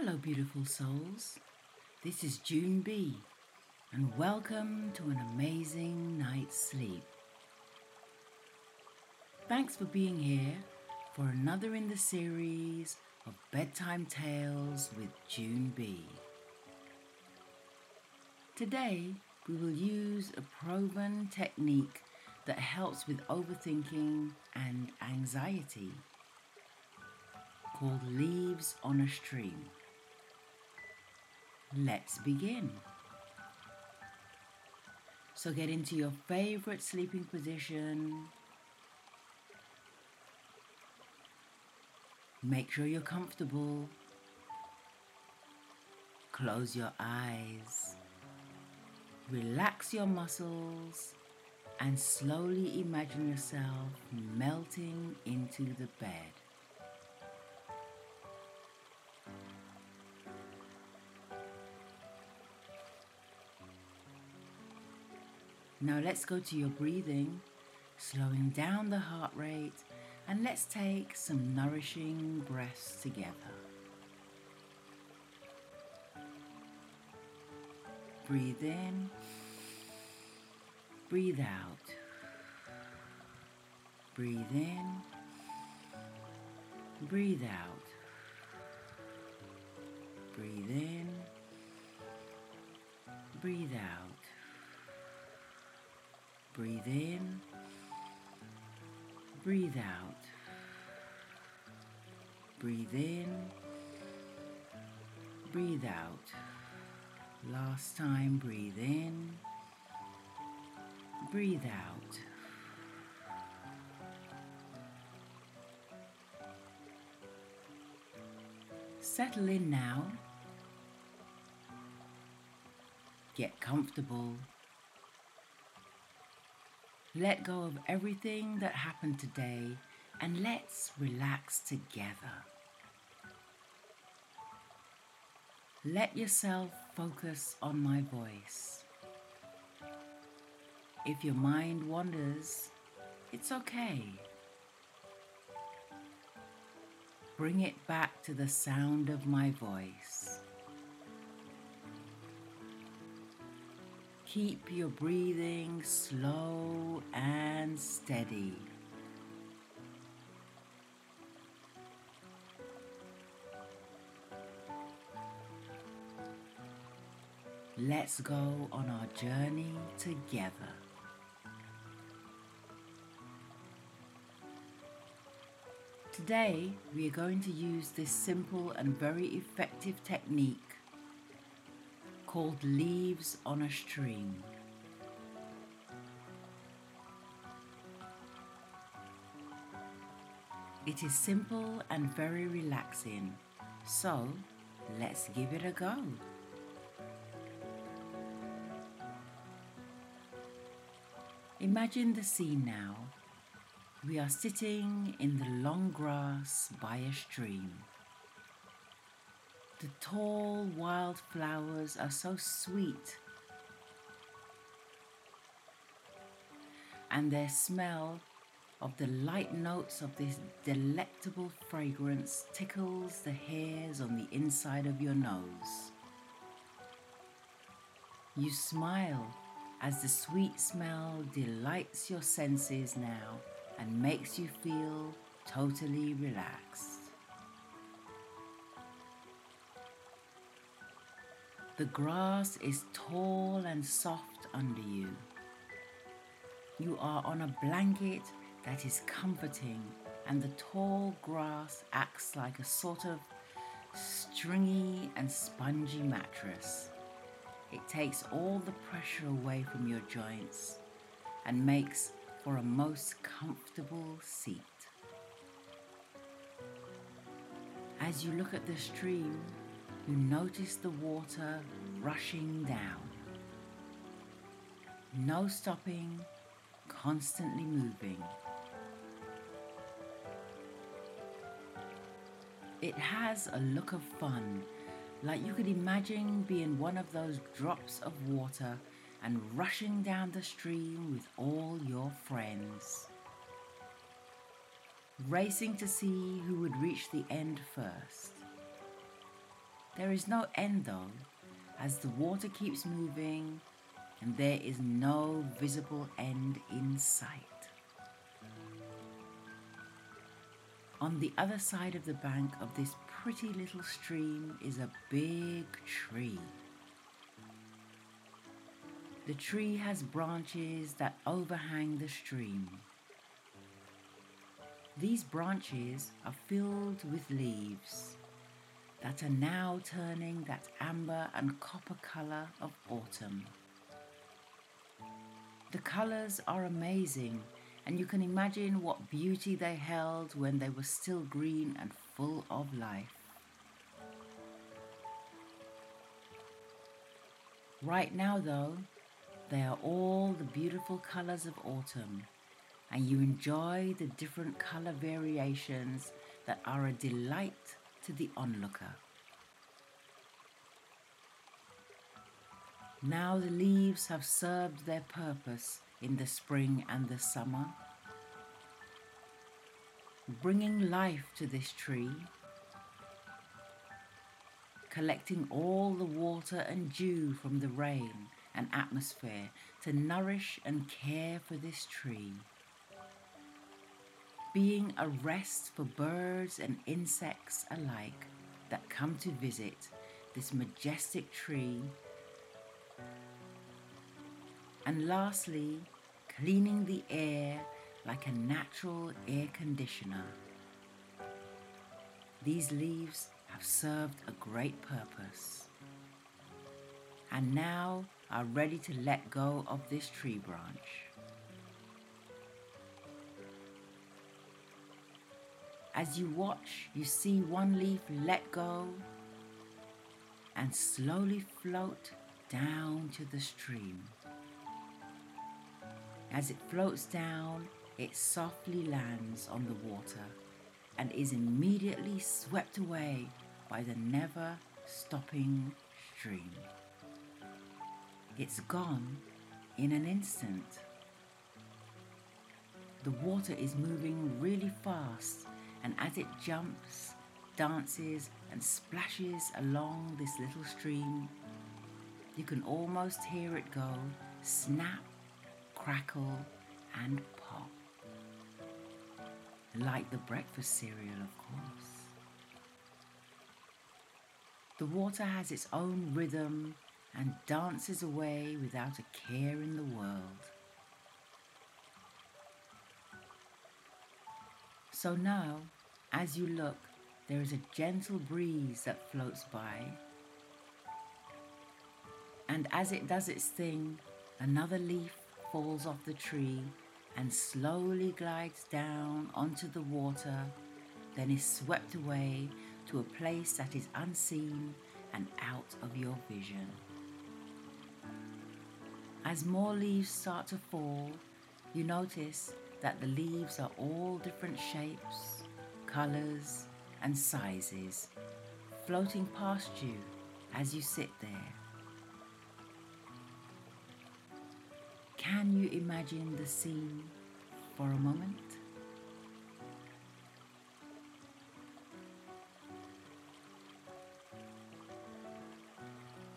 Hello, beautiful souls. This is June B, and welcome to an amazing night's sleep. Thanks for being here for another in the series of Bedtime Tales with June B. Today, we will use a proven technique that helps with overthinking and anxiety called Leaves on a Stream. Let's begin. So get into your favorite sleeping position. Make sure you're comfortable. Close your eyes. Relax your muscles and slowly imagine yourself melting into the bed. Now let's go to your breathing, slowing down the heart rate, and let's take some nourishing breaths together. Breathe in, breathe out. Breathe in, breathe out. Breathe in, breathe out. Breathe in, breathe out. Breathe in, breathe out. Last time, breathe in, breathe out. Settle in now. Get comfortable. Let go of everything that happened today and let's relax together. Let yourself focus on my voice. If your mind wanders, it's okay. Bring it back to the sound of my voice. Keep your breathing slow and steady. Let's go on our journey together. Today, we are going to use this simple and very effective technique called Leaves on a Stream. It is simple and very relaxing, so let's give it a go. Imagine the scene now. We are sitting in the long grass by a stream. The tall wild flowers are so sweet, and their smell of the light notes of this delectable fragrance tickles the hairs on the inside of your nose. You smile as the sweet smell delights your senses now and makes you feel totally relaxed. The grass is tall and soft under you. You are on a blanket that is comforting, and the tall grass acts like a sort of stringy and spongy mattress. It takes all the pressure away from your joints and makes for a most comfortable seat. As you look at the stream, you notice the water rushing down. No stopping, constantly moving. It has a look of fun, like you could imagine being one of those drops of water and rushing down the stream with all your friends. Racing to see who would reach the end first. There is no end though, as the water keeps moving and there is no visible end in sight. On the other side of the bank of this pretty little stream is a big tree. The tree has branches that overhang the stream. These branches are filled with leaves that are now turning that amber and copper colour of autumn. The colours are amazing, and you can imagine what beauty they held when they were still green and full of life. Right now, though, they are all the beautiful colours of autumn, and you enjoy the different colour variations that are a delight to the onlooker. Now the leaves have served their purpose in the spring and the summer, bringing life to this tree, collecting all the water and dew from the rain and atmosphere to nourish and care for this tree, being a rest for birds and insects alike that come to visit this majestic tree and lastly, cleaning the air like a natural air conditioner. These leaves have served a great purpose and now are ready to let go of this tree branch. As you watch, you see one leaf let go and slowly float down to the stream. As it floats down, it softly lands on the water and is immediately swept away by the never stopping stream. It's gone in an instant. The water is moving really fast, and as it jumps, dances, and splashes along this little stream, you can almost hear it go snap crackle, and pop. Like the breakfast cereal, of course. The water has its own rhythm and dances away without a care in the world. So now, as you look, there is a gentle breeze that floats by. And as it does its thing, another leaf falls off the tree and slowly glides down onto the water, then is swept away to a place that is unseen and out of your vision. As more leaves start to fall, you notice that the leaves are all different shapes, colours, and sizes, floating past you as you sit there. Can you imagine the scene for a moment?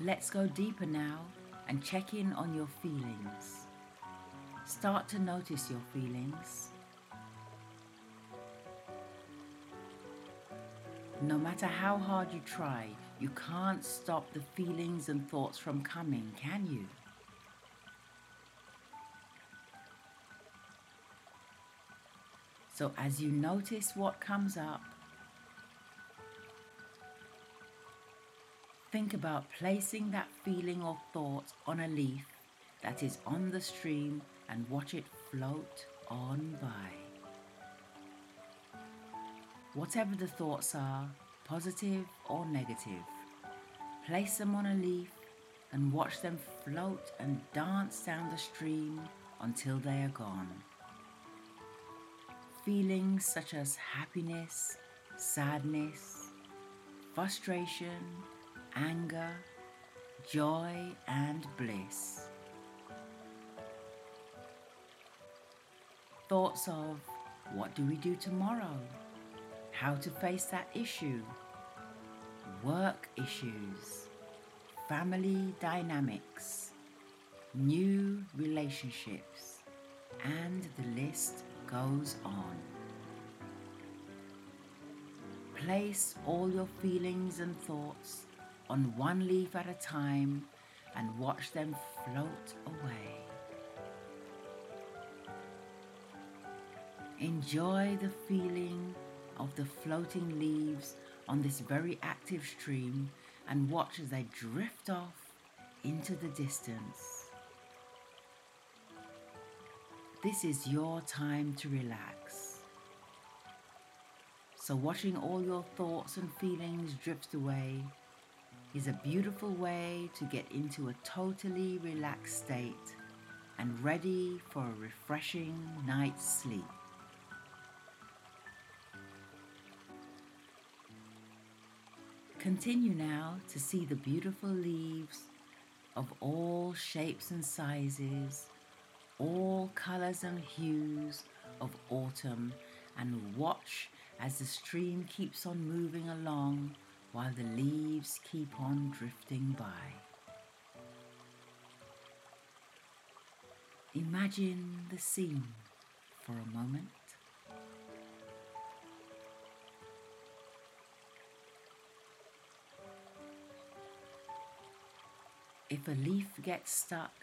Let's go deeper now and check in on your feelings. Start to notice your feelings. No matter how hard you try, you can't stop the feelings and thoughts from coming, can you? So as you notice what comes up, think about placing that feeling or thought on a leaf that is on the stream and watch it float on by. Whatever the thoughts are, positive or negative, place them on a leaf and watch them float and dance down the stream until they are gone. Feelings such as happiness, sadness, frustration, anger, joy, and bliss. Thoughts of what do we do tomorrow? How to face that issue? work issues, family dynamics, new relationships, and the list goes on. Place all your feelings and thoughts on one leaf at a time and watch them float away. Enjoy the feeling of the floating leaves on this very active stream and watch as they drift off into the distance. This is your time to relax. So, watching all your thoughts and feelings drift away is a beautiful way to get into a totally relaxed state and ready for a refreshing night's sleep. Continue now to see the beautiful leaves of all shapes and sizes, all colors and hues of autumn, and watch as the stream keeps on moving along while the leaves keep on drifting by. Imagine the scene for a moment. If a leaf gets stuck,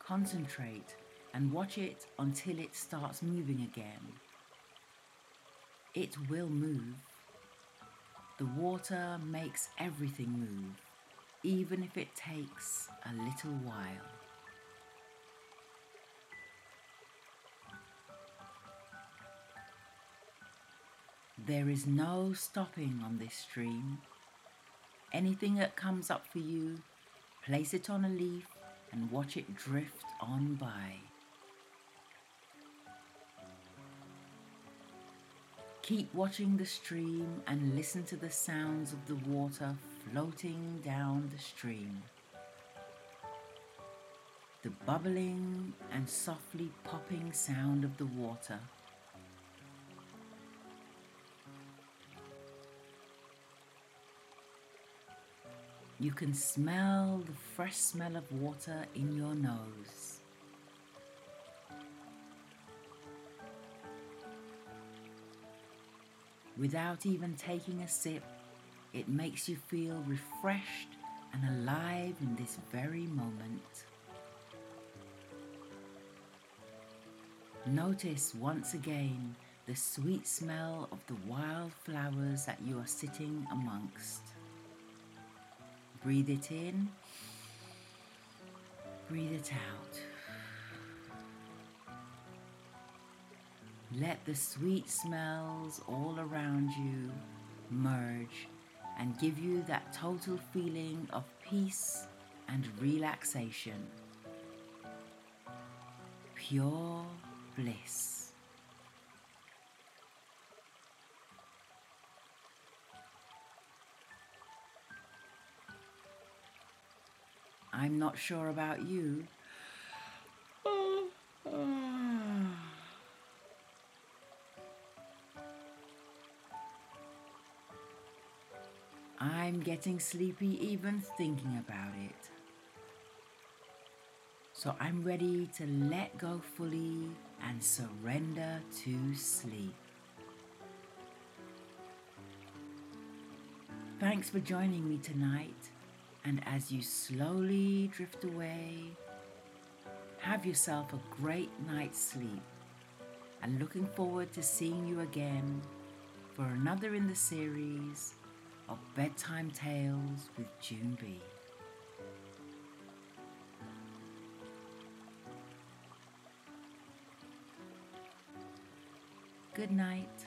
concentrate and watch it until it starts moving again. It will move. The water makes everything move, even if it takes a little while. There is no stopping on this stream. Anything that comes up for you Place it on a leaf and watch it drift on by. Keep watching the stream and listen to the sounds of the water floating down the stream. The bubbling and softly popping sound of the water You can smell the fresh smell of water in your nose. Without even taking a sip, it makes you feel refreshed and alive in this very moment. Notice once again the sweet smell of the wild flowers that you are sitting amongst. Breathe it in, breathe it out. Let the sweet smells all around you merge and give you that total feeling of peace and relaxation. Pure bliss. I'm not sure about you. I'm getting sleepy even thinking about it. So I'm ready to let go fully and surrender to sleep. Thanks for joining me tonight. And as you slowly drift away, have yourself a great night's sleep. And looking forward to seeing you again for another in the series of Bedtime Tales with June B. Good night.